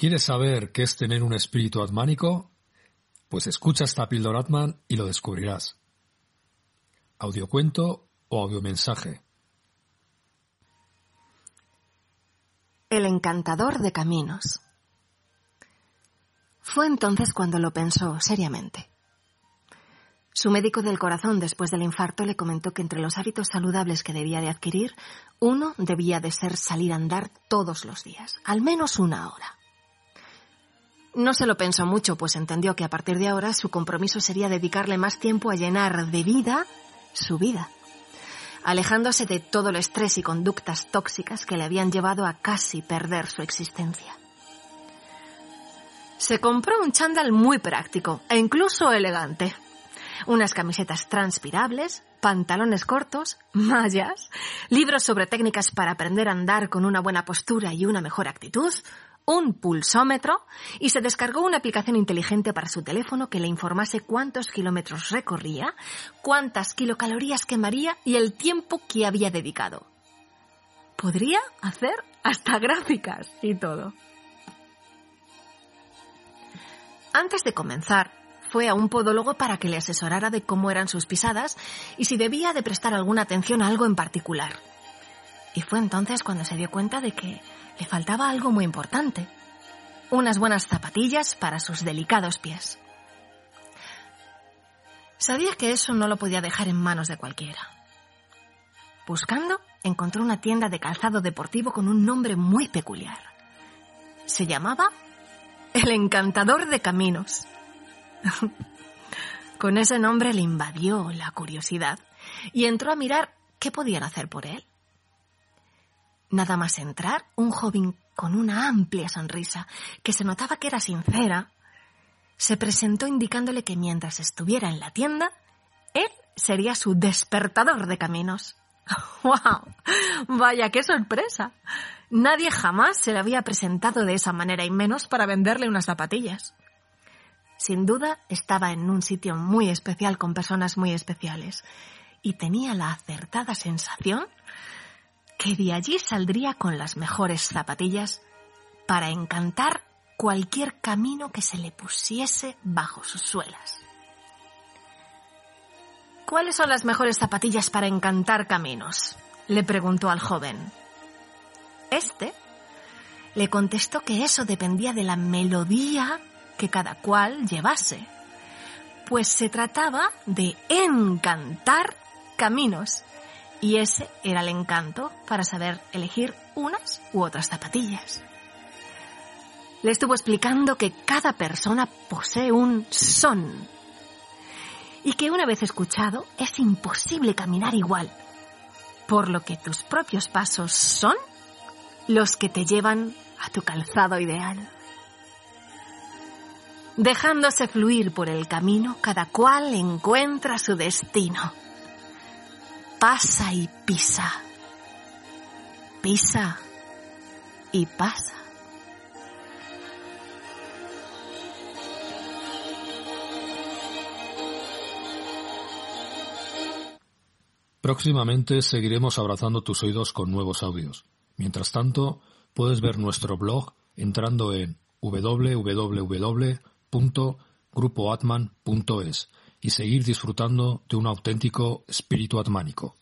¿Quieres saber qué es tener un espíritu atmánico? Pues escucha esta píldora Atman y lo descubrirás. Audiocuento o audiomensaje. El encantador de caminos. Fue entonces cuando lo pensó seriamente. Su médico del corazón después del infarto le comentó que entre los hábitos saludables que debía de adquirir, uno debía de ser salir a andar todos los días, al menos una hora. No se lo pensó mucho, pues entendió que a partir de ahora su compromiso sería dedicarle más tiempo a llenar de vida su vida, alejándose de todo el estrés y conductas tóxicas que le habían llevado a casi perder su existencia. Se compró un chándal muy práctico e incluso elegante. Unas camisetas transpirables, pantalones cortos, mallas, libros sobre técnicas para aprender a andar con una buena postura y una mejor actitud, un pulsómetro y se descargó una aplicación inteligente para su teléfono que le informase cuántos kilómetros recorría, cuántas kilocalorías quemaría y el tiempo que había dedicado. Podría hacer hasta gráficas y todo. Antes de comenzar, fue a un podólogo para que le asesorara de cómo eran sus pisadas y si debía de prestar alguna atención a algo en particular. Y fue entonces cuando se dio cuenta de que le faltaba algo muy importante. Unas buenas zapatillas para sus delicados pies. Sabía que eso no lo podía dejar en manos de cualquiera. Buscando, encontró una tienda de calzado deportivo con un nombre muy peculiar. Se llamaba El Encantador de Caminos. con ese nombre le invadió la curiosidad y entró a mirar qué podían hacer por él. Nada más entrar, un joven con una amplia sonrisa, que se notaba que era sincera, se presentó indicándole que mientras estuviera en la tienda, él sería su despertador de caminos. ¡Wow! Vaya, qué sorpresa. Nadie jamás se le había presentado de esa manera y menos para venderle unas zapatillas. Sin duda estaba en un sitio muy especial con personas muy especiales y tenía la acertada sensación que de allí saldría con las mejores zapatillas para encantar cualquier camino que se le pusiese bajo sus suelas. ¿Cuáles son las mejores zapatillas para encantar caminos? le preguntó al joven. Este le contestó que eso dependía de la melodía que cada cual llevase, pues se trataba de encantar caminos y ese era el encanto para saber elegir unas u otras zapatillas. Le estuvo explicando que cada persona posee un son y que una vez escuchado es imposible caminar igual, por lo que tus propios pasos son los que te llevan a tu calzado ideal. Dejándose fluir por el camino, cada cual encuentra su destino pasa y pisa. Pisa y pasa. Próximamente seguiremos abrazando tus oídos con nuevos audios. Mientras tanto, puedes ver nuestro blog entrando en www.grupoatman.es y seguir disfrutando de un auténtico espíritu atmánico.